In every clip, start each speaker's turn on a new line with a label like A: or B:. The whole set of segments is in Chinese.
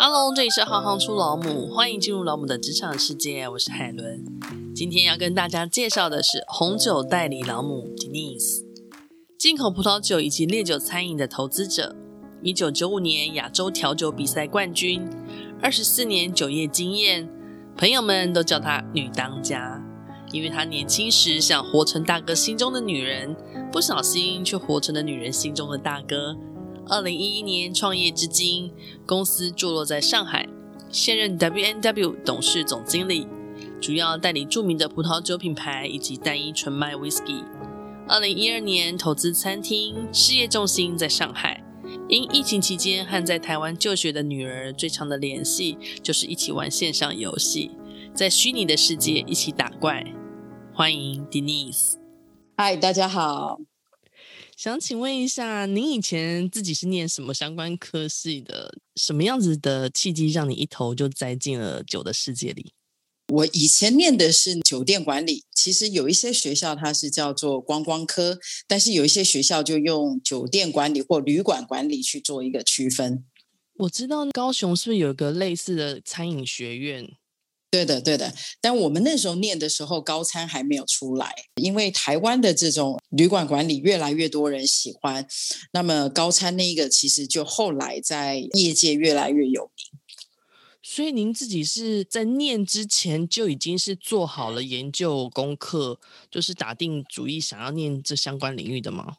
A: Hello，这里是行行出老母，欢迎进入老母的职场世界。我是海伦，今天要跟大家介绍的是红酒代理老母 Denise，进口葡萄酒以及烈酒餐饮的投资者，一九九五年亚洲调酒比赛冠军，二十四年酒业经验，朋友们都叫她女当家，因为她年轻时想活成大哥心中的女人，不小心却活成了女人心中的大哥。二零一一年创业至今，公司坐落在上海，现任 WNW 董事总经理，主要代理著名的葡萄酒品牌以及单一纯麦 Whisky。二零一二年投资餐厅，事业重心在上海。因疫情期间和在台湾就学的女儿最长的联系，就是一起玩线上游戏，在虚拟的世界一起打怪。欢迎 Denise。
B: 嗨，大家好。
A: 想请问一下，您以前自己是念什么相关科系的？什么样子的契机让你一头就栽进了酒的世界里？
B: 我以前念的是酒店管理，其实有一些学校它是叫做观光科，但是有一些学校就用酒店管理或旅馆管理去做一个区分。
A: 我知道高雄是不是有一个类似的餐饮学院？
B: 对的，对的，但我们那时候念的时候，高餐还没有出来，因为台湾的这种旅馆管理越来越多人喜欢，那么高餐那一个其实就后来在业界越来越有名。
A: 所以您自己是在念之前就已经是做好了研究功课，就是打定主意想要念这相关领域的吗？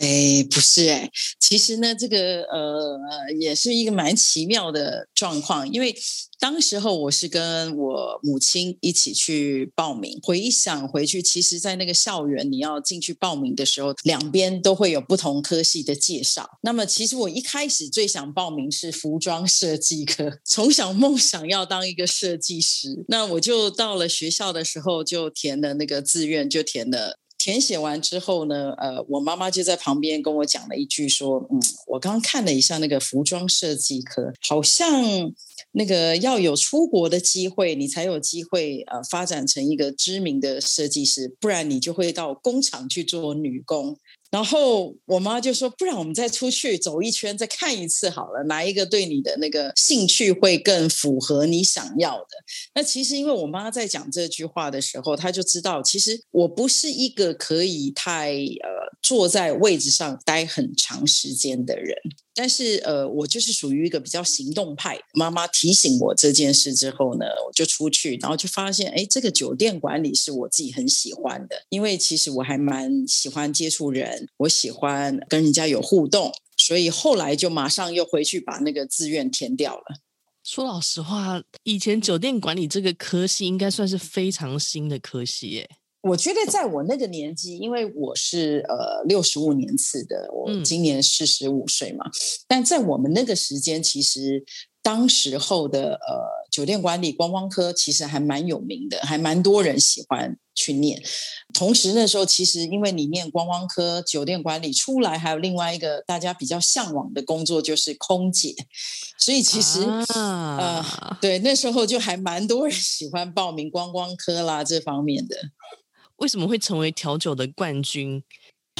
B: 哎，不是哎，其实呢，这个呃也是一个蛮奇妙的状况，因为当时候我是跟我母亲一起去报名。回想回去，其实，在那个校园你要进去报名的时候，两边都会有不同科系的介绍。那么，其实我一开始最想报名是服装设计科，从小梦想要当一个设计师。那我就到了学校的时候，就填了那个志愿，就填了。填写完之后呢，呃，我妈妈就在旁边跟我讲了一句，说：“嗯，我刚看了一下那个服装设计科，好像那个要有出国的机会，你才有机会呃发展成一个知名的设计师，不然你就会到工厂去做女工。”然后我妈就说：“不然我们再出去走一圈，再看一次好了，哪一个对你的那个兴趣会更符合你想要的？”那其实因为我妈在讲这句话的时候，她就知道，其实我不是一个可以太呃坐在位置上待很长时间的人。但是，呃，我就是属于一个比较行动派。妈妈提醒我这件事之后呢，我就出去，然后就发现，哎，这个酒店管理是我自己很喜欢的，因为其实我还蛮喜欢接触人，我喜欢跟人家有互动，所以后来就马上又回去把那个志愿填掉了。
A: 说老实话，以前酒店管理这个科系应该算是非常新的科系耶。
B: 我觉得在我那个年纪，因为我是呃六十五年次的，我今年四十五岁嘛，嗯、但在我们那个时间，其实当时候的呃酒店管理观光科其实还蛮有名的，还蛮多人喜欢去念。同时那时候，其实因为你念观光科酒店管理出来，还有另外一个大家比较向往的工作就是空姐，所以其实、啊、呃对那时候就还蛮多人喜欢报名观光科啦这方面的。
A: 为什么会成为调酒的冠军？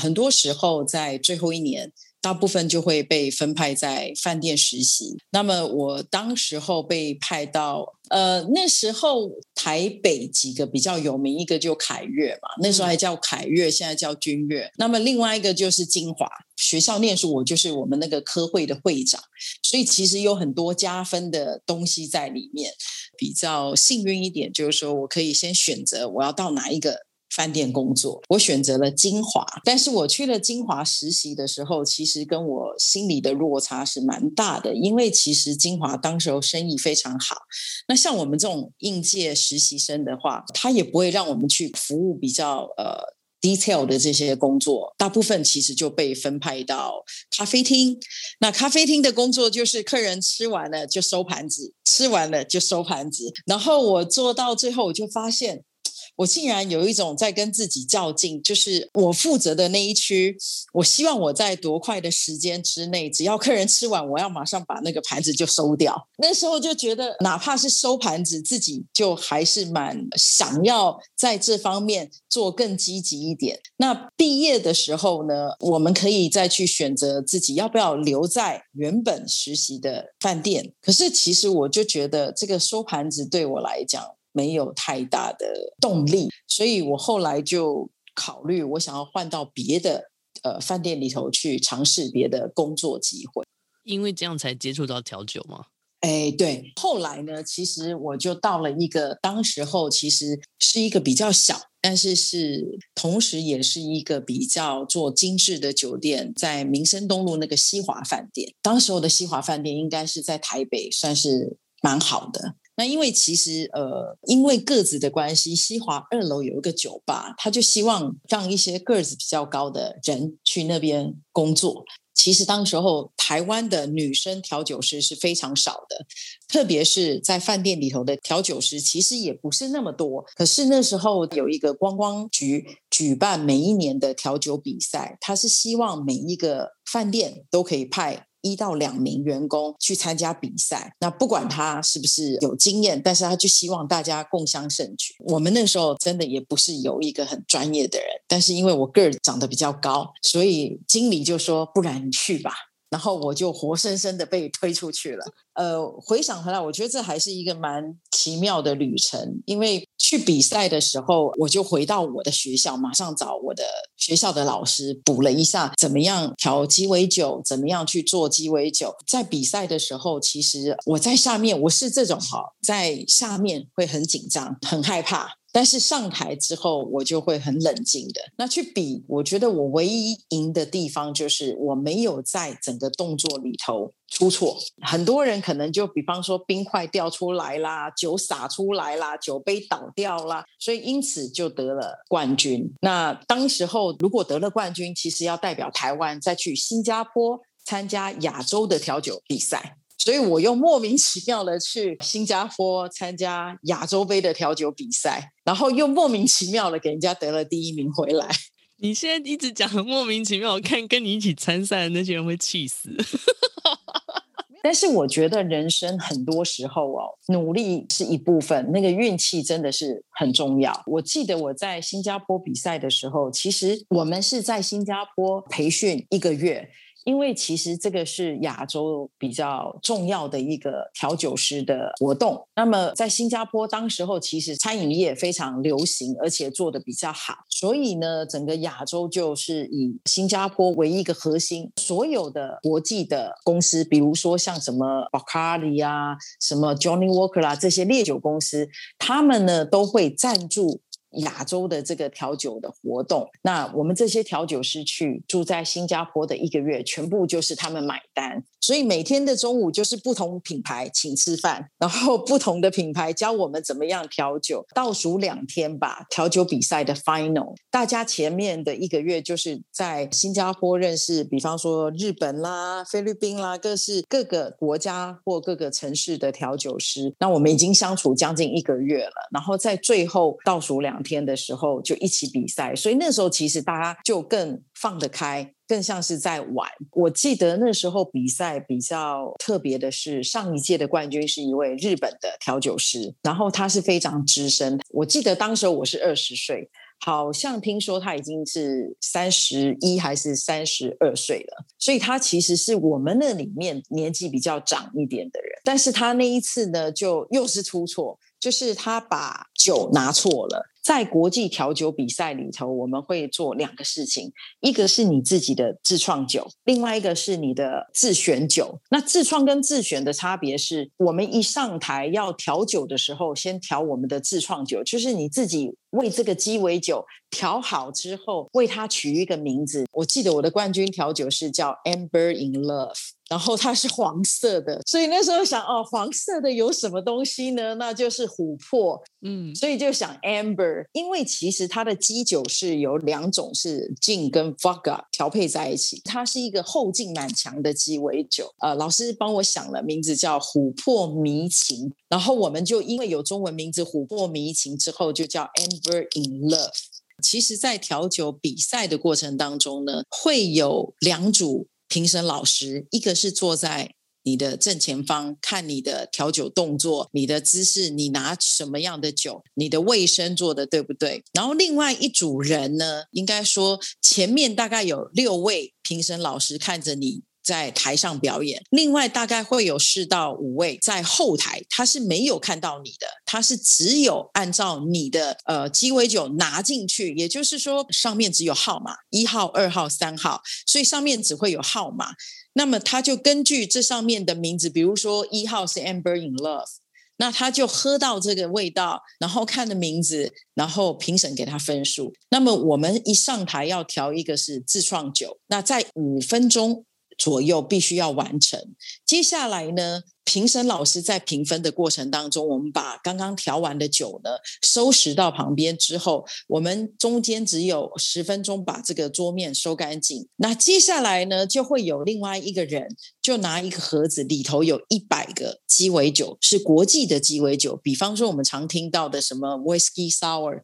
B: 很多时候在最后一年，大部分就会被分派在饭店实习。那么我当时候被派到，呃，那时候台北几个比较有名，一个就凯悦嘛，那时候还叫凯悦，现在叫君悦。那么另外一个就是金华学校念书，我就是我们那个科会的会长，所以其实有很多加分的东西在里面。比较幸运一点，就是说我可以先选择我要到哪一个。饭店工作，我选择了晶华，但是我去了晶华实习的时候，其实跟我心里的落差是蛮大的，因为其实晶华当时候生意非常好，那像我们这种应届实习生的话，他也不会让我们去服务比较呃 detail 的这些工作，大部分其实就被分派到咖啡厅，那咖啡厅的工作就是客人吃完了就收盘子，吃完了就收盘子，然后我做到最后，我就发现。我竟然有一种在跟自己较劲，就是我负责的那一区，我希望我在多快的时间之内，只要客人吃完，我要马上把那个盘子就收掉。那时候就觉得，哪怕是收盘子，自己就还是蛮想要在这方面做更积极一点。那毕业的时候呢，我们可以再去选择自己要不要留在原本实习的饭店。可是其实我就觉得，这个收盘子对我来讲没有太大的动力，所以我后来就考虑，我想要换到别的呃饭店里头去尝试别的工作机会。
A: 因为这样才接触到调酒吗？
B: 哎，对。后来呢，其实我就到了一个当时候其实是一个比较小，但是是同时也是一个比较做精致的酒店，在民生东路那个西华饭店。当时候的西华饭店应该是在台北算是蛮好的。那因为其实呃，因为个子的关系，西华二楼有一个酒吧，他就希望让一些个子比较高的人去那边工作。其实当时候台湾的女生调酒师是非常少的，特别是在饭店里头的调酒师，其实也不是那么多。可是那时候有一个观光局举办每一年的调酒比赛，他是希望每一个饭店都可以派。一到两名员工去参加比赛，那不管他是不是有经验，但是他就希望大家共襄盛举。我们那时候真的也不是有一个很专业的人，但是因为我个儿长得比较高，所以经理就说：“不然你去吧。”然后我就活生生的被推出去了。呃，回想回来，我觉得这还是一个蛮奇妙的旅程。因为去比赛的时候，我就回到我的学校，马上找我的学校的老师补了一下，怎么样调鸡尾酒，怎么样去做鸡尾酒。在比赛的时候，其实我在下面，我是这种哈，在下面会很紧张，很害怕。但是上台之后，我就会很冷静的。那去比，我觉得我唯一赢的地方就是我没有在整个动作里头出错。很多人可能就比方说冰块掉出来啦，酒洒出来啦，酒杯倒掉啦，所以因此就得了冠军。那当时候如果得了冠军，其实要代表台湾再去新加坡参加亚洲的调酒比赛。所以我又莫名其妙的去新加坡参加亚洲杯的调酒比赛，然后又莫名其妙的给人家得了第一名回来。
A: 你现在一直讲很莫名其妙，我看跟你一起参赛的那些人会气死。
B: 但是我觉得人生很多时候哦，努力是一部分，那个运气真的是很重要。我记得我在新加坡比赛的时候，其实我们是在新加坡培训一个月。因为其实这个是亚洲比较重要的一个调酒师的活动。那么在新加坡，当时候其实餐饮业非常流行，而且做得比较好。所以呢，整个亚洲就是以新加坡为一个核心，所有的国际的公司，比如说像什么 Bacardi 啊、什么 Johnny Walker 啦、啊、这些烈酒公司，他们呢都会赞助。亚洲的这个调酒的活动，那我们这些调酒师去住在新加坡的一个月，全部就是他们买单。所以每天的中午就是不同品牌请吃饭，然后不同的品牌教我们怎么样调酒。倒数两天吧，调酒比赛的 final，大家前面的一个月就是在新加坡认识，比方说日本啦、菲律宾啦，各式各个国家或各个城市的调酒师。那我们已经相处将近一个月了，然后在最后倒数两天的时候就一起比赛，所以那时候其实大家就更放得开。更像是在玩。我记得那时候比赛比较特别的是，上一届的冠军是一位日本的调酒师，然后他是非常资深。我记得当时我是二十岁，好像听说他已经是三十一还是三十二岁了，所以他其实是我们那里面年纪比较长一点的人。但是他那一次呢，就又是出错，就是他把酒拿错了。在国际调酒比赛里头，我们会做两个事情，一个是你自己的自创酒，另外一个是你的自选酒。那自创跟自选的差别是，我们一上台要调酒的时候，先调我们的自创酒，就是你自己为这个鸡尾酒调好之后，为它取一个名字。我记得我的冠军调酒是叫 Amber in Love。然后它是黄色的，所以那时候想哦，黄色的有什么东西呢？那就是琥珀，嗯，所以就想 amber，因为其实它的基酒是有两种，是 gin 跟 vodka 调配在一起，它是一个后劲蛮强的鸡尾酒。呃，老师帮我想了名字叫琥珀迷情，然后我们就因为有中文名字琥珀迷情之后就叫 amber Amber in Love。其实，在调酒比赛的过程当中呢，会有两组评审老师，一个是坐在你的正前方看你的调酒动作、你的姿势，你拿什么样的酒，你的卫生做的对不对？然后另外一组人呢，应该说前面大概有六位评审老师看着你。在台上表演，另外大概会有四到五位在后台，他是没有看到你的，他是只有按照你的呃鸡尾酒拿进去，也就是说上面只有号码一号、二号、三号，所以上面只会有号码。那么他就根据这上面的名字，比如说一号是 Amber in Love，那他就喝到这个味道，然后看的名字，然后评审给他分数。那么我们一上台要调一个是自创酒，那在五分钟。左右必须要完成。接下来呢，评审老师在评分的过程当中，我们把刚刚调完的酒呢收拾到旁边之后，我们中间只有十分钟把这个桌面收干净。那接下来呢，就会有另外一个人就拿一个盒子，里头有一百个鸡尾酒，是国际的鸡尾酒，比方说我们常听到的什么 Whisky Sour。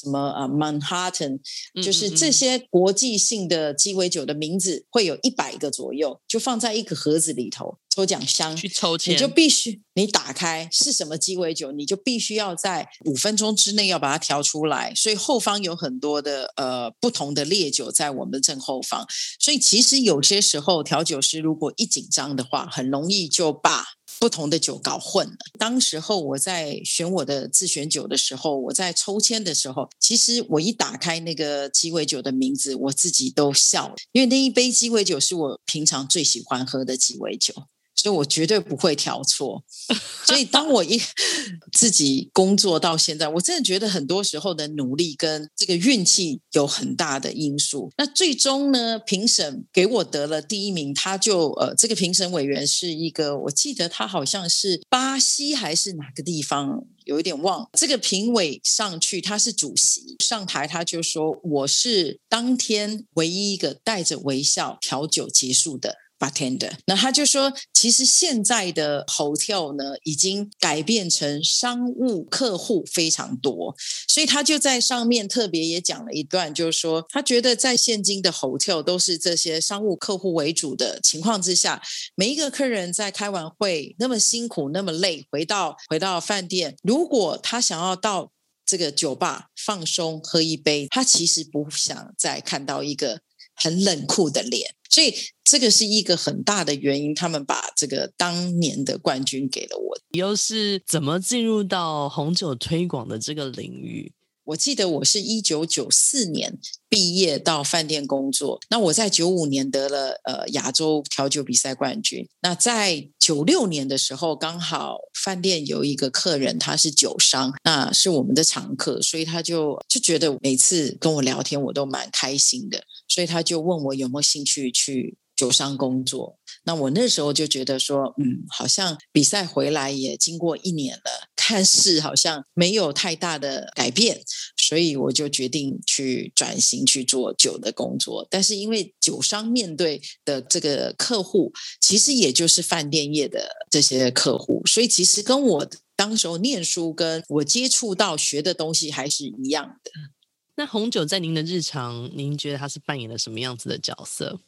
B: 什么啊，Manhattan，就是这些国际性的鸡尾酒的名字，会有一百个左右，就放在一个盒子里头，抽奖箱
A: 去抽签，
B: 你就必须你打开是什么鸡尾酒，你就必须要在五分钟之内要把它调出来。所以后方有很多的呃不同的烈酒在我们的正后方，所以其实有些时候调酒师如果一紧张的话，很容易就把。不同的酒搞混了。当时候我在选我的自选酒的时候，我在抽签的时候，其实我一打开那个鸡尾酒的名字，我自己都笑了，因为那一杯鸡尾酒是我平常最喜欢喝的鸡尾酒。所以我绝对不会调错。所以当我一 自己工作到现在，我真的觉得很多时候的努力跟这个运气有很大的因素。那最终呢，评审给我得了第一名，他就呃，这个评审委员是一个，我记得他好像是巴西还是哪个地方，有一点忘。这个评委上去，他是主席上台，他就说：“我是当天唯一一个带着微笑调酒结束的。” bartender，那他就说，其实现在的 hotel 呢，已经改变成商务客户非常多，所以他就在上面特别也讲了一段，就是说，他觉得在现今的 hotel 都是这些商务客户为主的情况之下，每一个客人在开完会那么辛苦那么累，回到回到饭店，如果他想要到这个酒吧放松喝一杯，他其实不想再看到一个很冷酷的脸。所以这个是一个很大的原因，他们把这个当年的冠军给了我。
A: 又是怎么进入到红酒推广的这个领域？
B: 我记得我是一九九四年毕业到饭店工作，那我在九五年得了呃亚洲调酒比赛冠军。那在九六年的时候，刚好饭店有一个客人他是酒商，那是我们的常客，所以他就就觉得每次跟我聊天我都蛮开心的。所以他就问我有没有兴趣去酒商工作。那我那时候就觉得说，嗯，好像比赛回来也经过一年了，看似好像没有太大的改变，所以我就决定去转型去做酒的工作。但是因为酒商面对的这个客户，其实也就是饭店业的这些客户，所以其实跟我当时候念书跟我接触到学的东西还是一样的。
A: 那红酒在您的日常，您觉得它是扮演了什么样子的角色？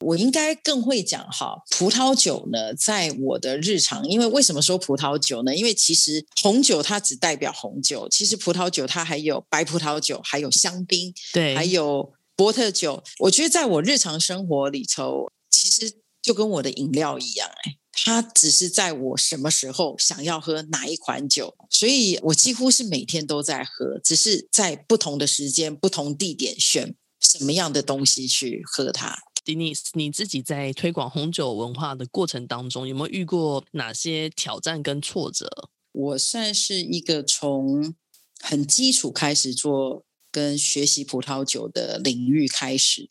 B: 我应该更会讲哈，葡萄酒呢，在我的日常，因为为什么说葡萄酒呢？因为其实红酒它只代表红酒，其实葡萄酒它还有白葡萄酒，还有香槟，
A: 对，
B: 还有波特酒。我觉得在我日常生活里头，其实就跟我的饮料一样，哎。它只是在我什么时候想要喝哪一款酒，所以我几乎是每天都在喝，只是在不同的时间、不同地点选什么样的东西去喝它。
A: Denise，你自己在推广红酒文化的过程当中，有没有遇过哪些挑战跟挫折？
B: 我算是一个从很基础开始做跟学习葡萄酒的领域开始。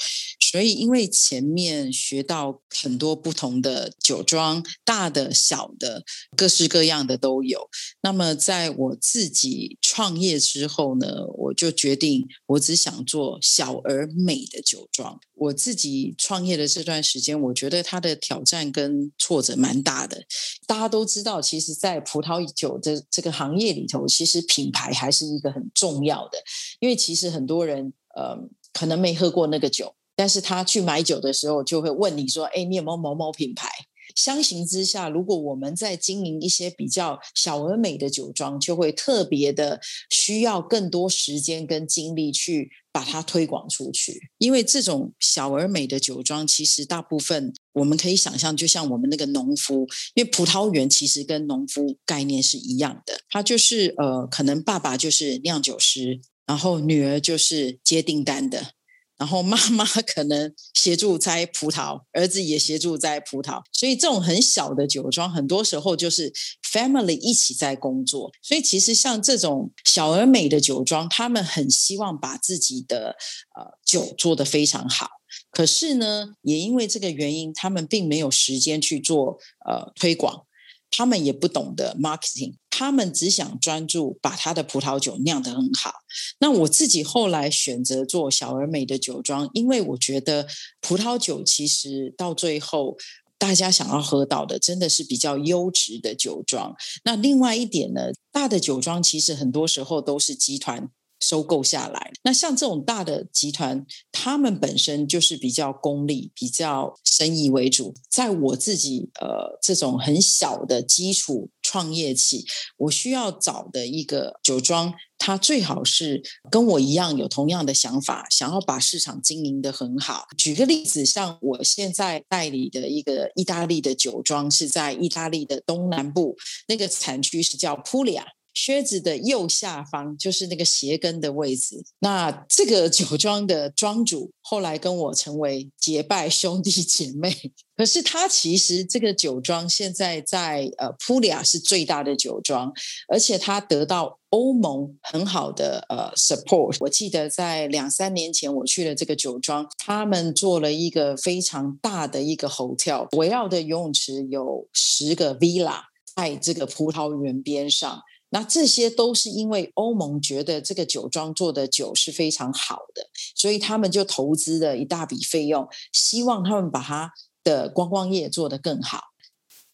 B: 所以因为前面学到很多不同的酒庄，大的、小的，各式各样的都有。那么在我自己创业之后呢，我就决定我只想做小而美的酒庄。我自己创业的这段时间，我觉得它的挑战跟挫折蛮大的。大家都知道，其实，在葡萄酒的这个行业里头，其实品牌还是一个很重要的。因为其实很多人，呃，可能没喝过那个酒，但是他去买酒的时候，就会问你说：“哎，你有没有某某品牌？”相形之下，如果我们在经营一些比较小而美的酒庄，就会特别的需要更多时间跟精力去把它推广出去。因为这种小而美的酒庄，其实大部分我们可以想象，就像我们那个农夫，因为葡萄园其实跟农夫概念是一样的，他就是呃，可能爸爸就是酿酒师，然后女儿就是接订单的。然后妈妈 可能协助摘葡萄，儿子也协助摘葡萄，所以这种很小的酒庄，很多时候就是 family 一起在工作。所以其实像这种小而美的酒庄，他们很希望把自己的呃酒做得非常好。可是呢，也因为这个原因，他们并没有时间去做呃推广。他们也不懂得 marketing，他们只想专注把他的葡萄酒酿得很好。那我自己后来选择做小而美的酒庄，因为我觉得葡萄酒其实到最后，大家想要喝到的真的是比较优质的酒庄。那另外一点呢，大的酒庄其实很多时候都是集团。收购下来，那像这种大的集团，他们本身就是比较功利，比较生意为主。在我自己呃这种很小的基础创业期，我需要找的一个酒庄，它最好是跟我一样有同样的想法，想要把市场经营得很好。举个例子，像我现在代理的一个意大利的酒庄，是在意大利的东南部，那个产区是叫普利亚。靴子的右下方就是那个鞋跟的位置。那这个酒庄的庄主后来跟我成为结拜兄弟姐妹。可是他其实这个酒庄现在在呃普利亚是最大的酒庄，而且他得到欧盟很好的呃 support。我记得在两三年前我去了这个酒庄，他们做了一个非常大的一个 hotel，围绕的游泳池有十个 villa 在这个葡萄园边上。那这些都是因为欧盟觉得这个酒庄做的酒是非常好的，所以他们就投资了一大笔费用，希望他们把他的观光业做得更好。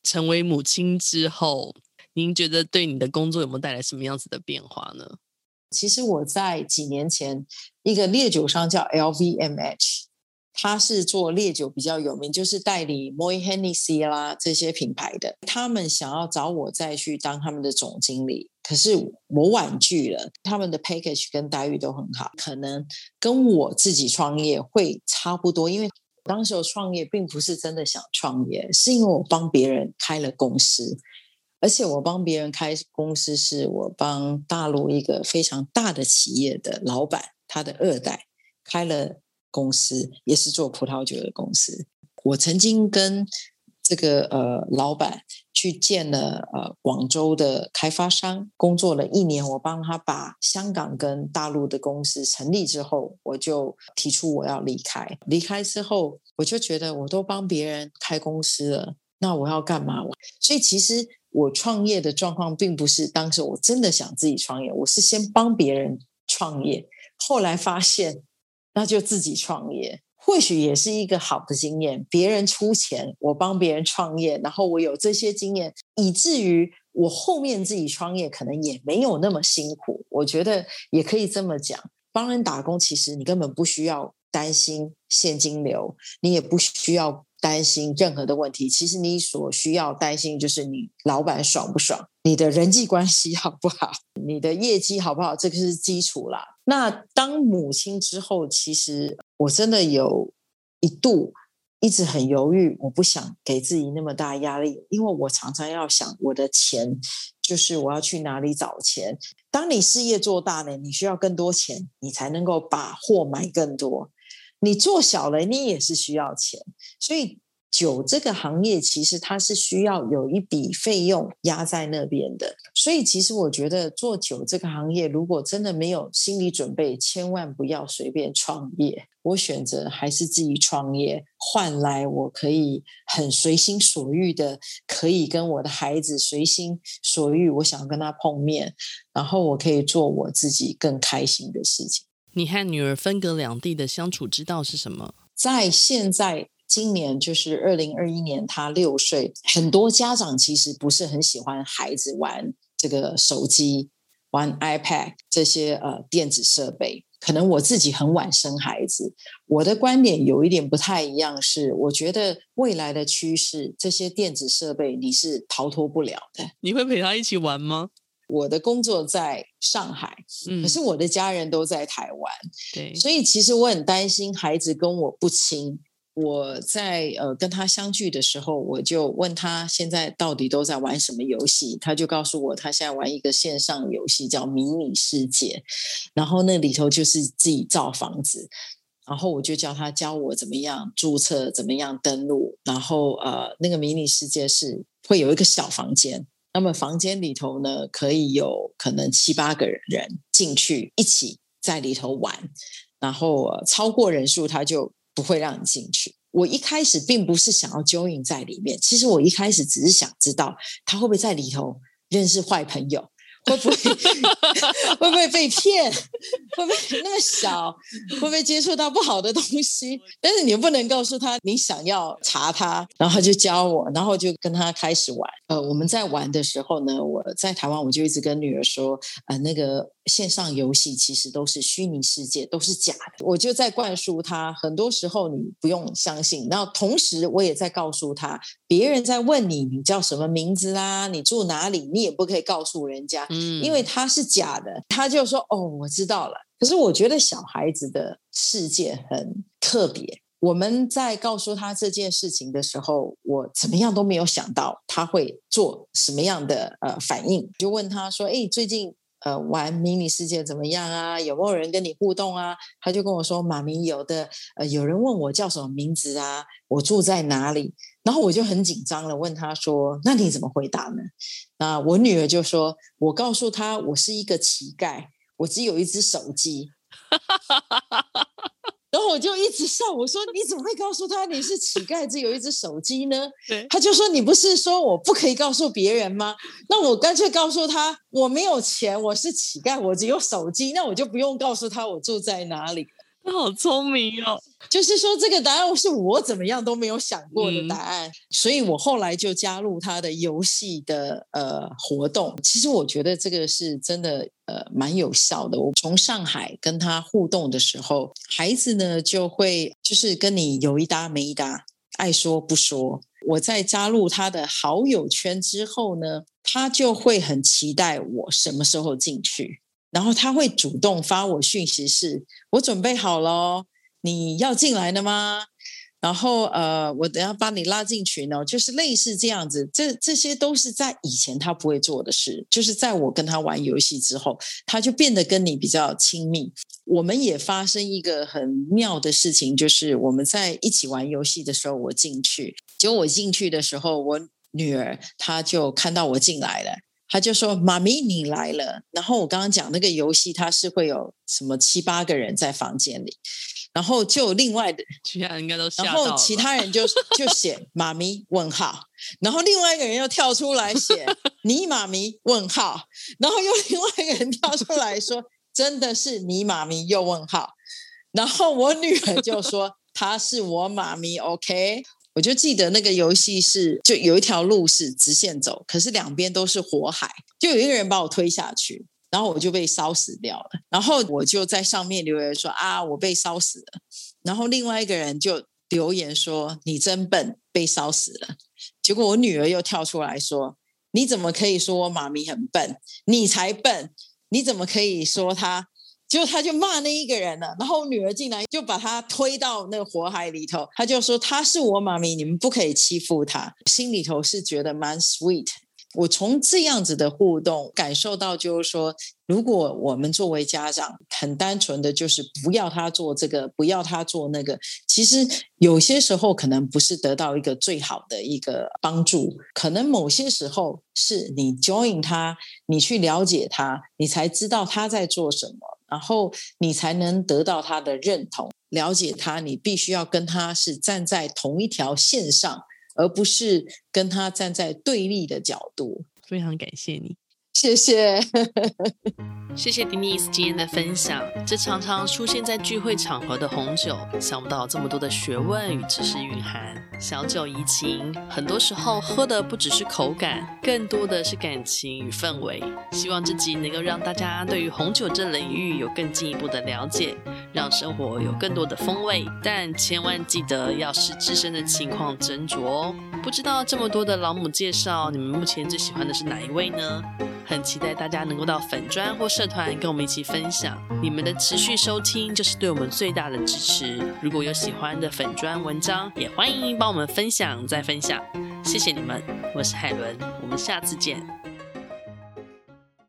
A: 成为母亲之后，您觉得对你的工作有没有带来什么样子的变化呢？
B: 其实我在几年前，一个烈酒商叫 LVMH。他是做烈酒比较有名，就是代理 Moet Hennessy 啦这些品牌的。他们想要找我再去当他们的总经理，可是我婉拒了。他们的 package 跟待遇都很好，可能跟我自己创业会差不多。因为当时我创业并不是真的想创业，是因为我帮别人开了公司，而且我帮别人开公司是我帮大陆一个非常大的企业的老板，他的二代开了。公司也是做葡萄酒的公司。我曾经跟这个呃老板去见了呃广州的开发商，工作了一年。我帮他把香港跟大陆的公司成立之后，我就提出我要离开。离开之后，我就觉得我都帮别人开公司了，那我要干嘛？所以其实我创业的状况并不是当时我真的想自己创业，我是先帮别人创业，后来发现。那就自己创业，或许也是一个好的经验。别人出钱，我帮别人创业，然后我有这些经验，以至于我后面自己创业可能也没有那么辛苦。我觉得也可以这么讲，帮人打工，其实你根本不需要担心现金流，你也不需要。担心任何的问题，其实你所需要担心就是你老板爽不爽，你的人际关系好不好，你的业绩好不好，这个是基础啦。那当母亲之后，其实我真的有一度一直很犹豫，我不想给自己那么大压力，因为我常常要想我的钱，就是我要去哪里找钱。当你事业做大了，你需要更多钱，你才能够把货买更多。你做小了，你也是需要钱，所以酒这个行业其实它是需要有一笔费用压在那边的，所以其实我觉得做酒这个行业，如果真的没有心理准备，千万不要随便创业。我选择还是自己创业，换来我可以很随心所欲的，可以跟我的孩子随心所欲，我想跟他碰面，然后我可以做我自己更开心的事情。
A: 你和女儿分隔两地的相处之道是什么？
B: 在现在。今年就是二零二一年，他六岁。很多家长其实不是很喜欢孩子玩这个手机、玩 iPad 这些呃电子设备。可能我自己很晚生孩子，我的观点有一点不太一样，是我觉得未来的趋势，这些电子设备你是逃脱不了的。
A: 你会陪他一起玩吗？
B: 我的工作在上海，可是我的家人都在台湾，
A: 对，
B: 所以其实我很担心孩子跟我不亲。我在呃跟他相聚的时候，我就问他现在到底都在玩什么游戏，他就告诉我他现在玩一个线上游戏叫迷你世界，然后那里头就是自己造房子，然后我就叫他教我怎么样注册，怎么样登录，然后呃那个迷你世界是会有一个小房间，那么房间里头呢可以有可能七八个人进去一起在里头玩，然后呃超过人数他就。不会让你进去。我一开始并不是想要 join 在里面，其实我一开始只是想知道他会不会在里头认识坏朋友。会不会会不会被骗？会不会那么小？会不会接触到不好的东西？但是你又不能告诉他你想要查他，然后就教我，然后就跟他开始玩。呃，我们在玩的时候呢，我在台湾我就一直跟女儿说，呃，那个线上游戏其实都是虚拟世界，都是假的。我就在灌输他，很多时候你不用相信。然后同时我也在告诉他，别人在问你你叫什么名字啦，你住哪里，你也不可以告诉人家。因为他是假的，他就说：“哦，我知道了。”可是我觉得小孩子的世界很特别。我们在告诉他这件事情的时候，我怎么样都没有想到他会做什么样的呃反应。就问他说：“哎，最近呃玩迷你世界怎么样啊？有没有人跟你互动啊？”他就跟我说：“妈咪，有的呃有人问我叫什么名字啊，我住在哪里。”然后我就很紧张了，问他说：“那你怎么回答呢？”那我女儿就说：“我告诉他，我是一个乞丐，我只有一只手机。” 然后我就一直笑，我说：“你怎么会告诉他你是乞丐，只有一只手机呢？” 他就说：“你不是说我不可以告诉别人吗？那我干脆告诉他我没有钱，我是乞丐，我只有手机，那我就不用告诉他我住在哪里。”
A: 他好聪明哦！
B: 就是说，这个答案是我怎么样都没有想过的答案，嗯、所以我后来就加入他的游戏的呃活动。其实我觉得这个是真的呃蛮有效的。我从上海跟他互动的时候，孩子呢就会就是跟你有一搭没一搭，爱说不说。我在加入他的好友圈之后呢，他就会很期待我什么时候进去。然后他会主动发我讯息是，我准备好了，你要进来了吗？然后呃，我等下把你拉进群哦，就是类似这样子。这这些都是在以前他不会做的事，就是在我跟他玩游戏之后，他就变得跟你比较亲密。我们也发生一个很妙的事情，就是我们在一起玩游戏的时候，我进去，结果我进去的时候，我女儿她就看到我进来了。他就说：“妈咪，你来了。”然后我刚刚讲那个游戏，它是会有什么七八个人在房间里，然后就另外的
A: 其他人应该都。
B: 然后其他人就就写 “妈咪”问号，然后另外一个人又跳出来写 “你妈咪”问号，然后又另外一个人跳出来说：“真的是你妈咪”又问号，然后我女儿就说：“她是我妈咪，OK。”我就记得那个游戏是，就有一条路是直线走，可是两边都是火海，就有一个人把我推下去，然后我就被烧死掉了。然后我就在上面留言说啊，我被烧死了。然后另外一个人就留言说你真笨，被烧死了。结果我女儿又跳出来说，你怎么可以说我妈咪很笨？你才笨！你怎么可以说她？结果他就骂那一个人了，然后我女儿进来就把他推到那个火海里头，他就说他是我妈咪，你们不可以欺负他。心里头是觉得蛮 sweet，我从这样子的互动感受到，就是说，如果我们作为家长很单纯的就是不要他做这个，不要他做那个，其实有些时候可能不是得到一个最好的一个帮助，可能某些时候是你 join 他，你去了解他，你才知道他在做什么，然后你才能得到他的认同，了解他，你必须要跟他是站在同一条线上。而不是跟他站在对立的角度。
A: 非常感谢你，
B: 谢谢，
A: 谢谢 Denise 今天的分享。这常常出现在聚会场合的红酒，想不到这么多的学问与知识蕴含。小酒怡情，很多时候喝的不只是口感，更多的是感情与氛围。希望这集能够让大家对于红酒这领域有更进一步的了解。让生活有更多的风味，但千万记得要视自身的情况斟酌哦。不知道这么多的老母介绍，你们目前最喜欢的是哪一位呢？很期待大家能够到粉专或社团跟我们一起分享。你们的持续收听就是对我们最大的支持。如果有喜欢的粉专文章，也欢迎帮我们分享再分享。谢谢你们，我是海伦，我们下次见。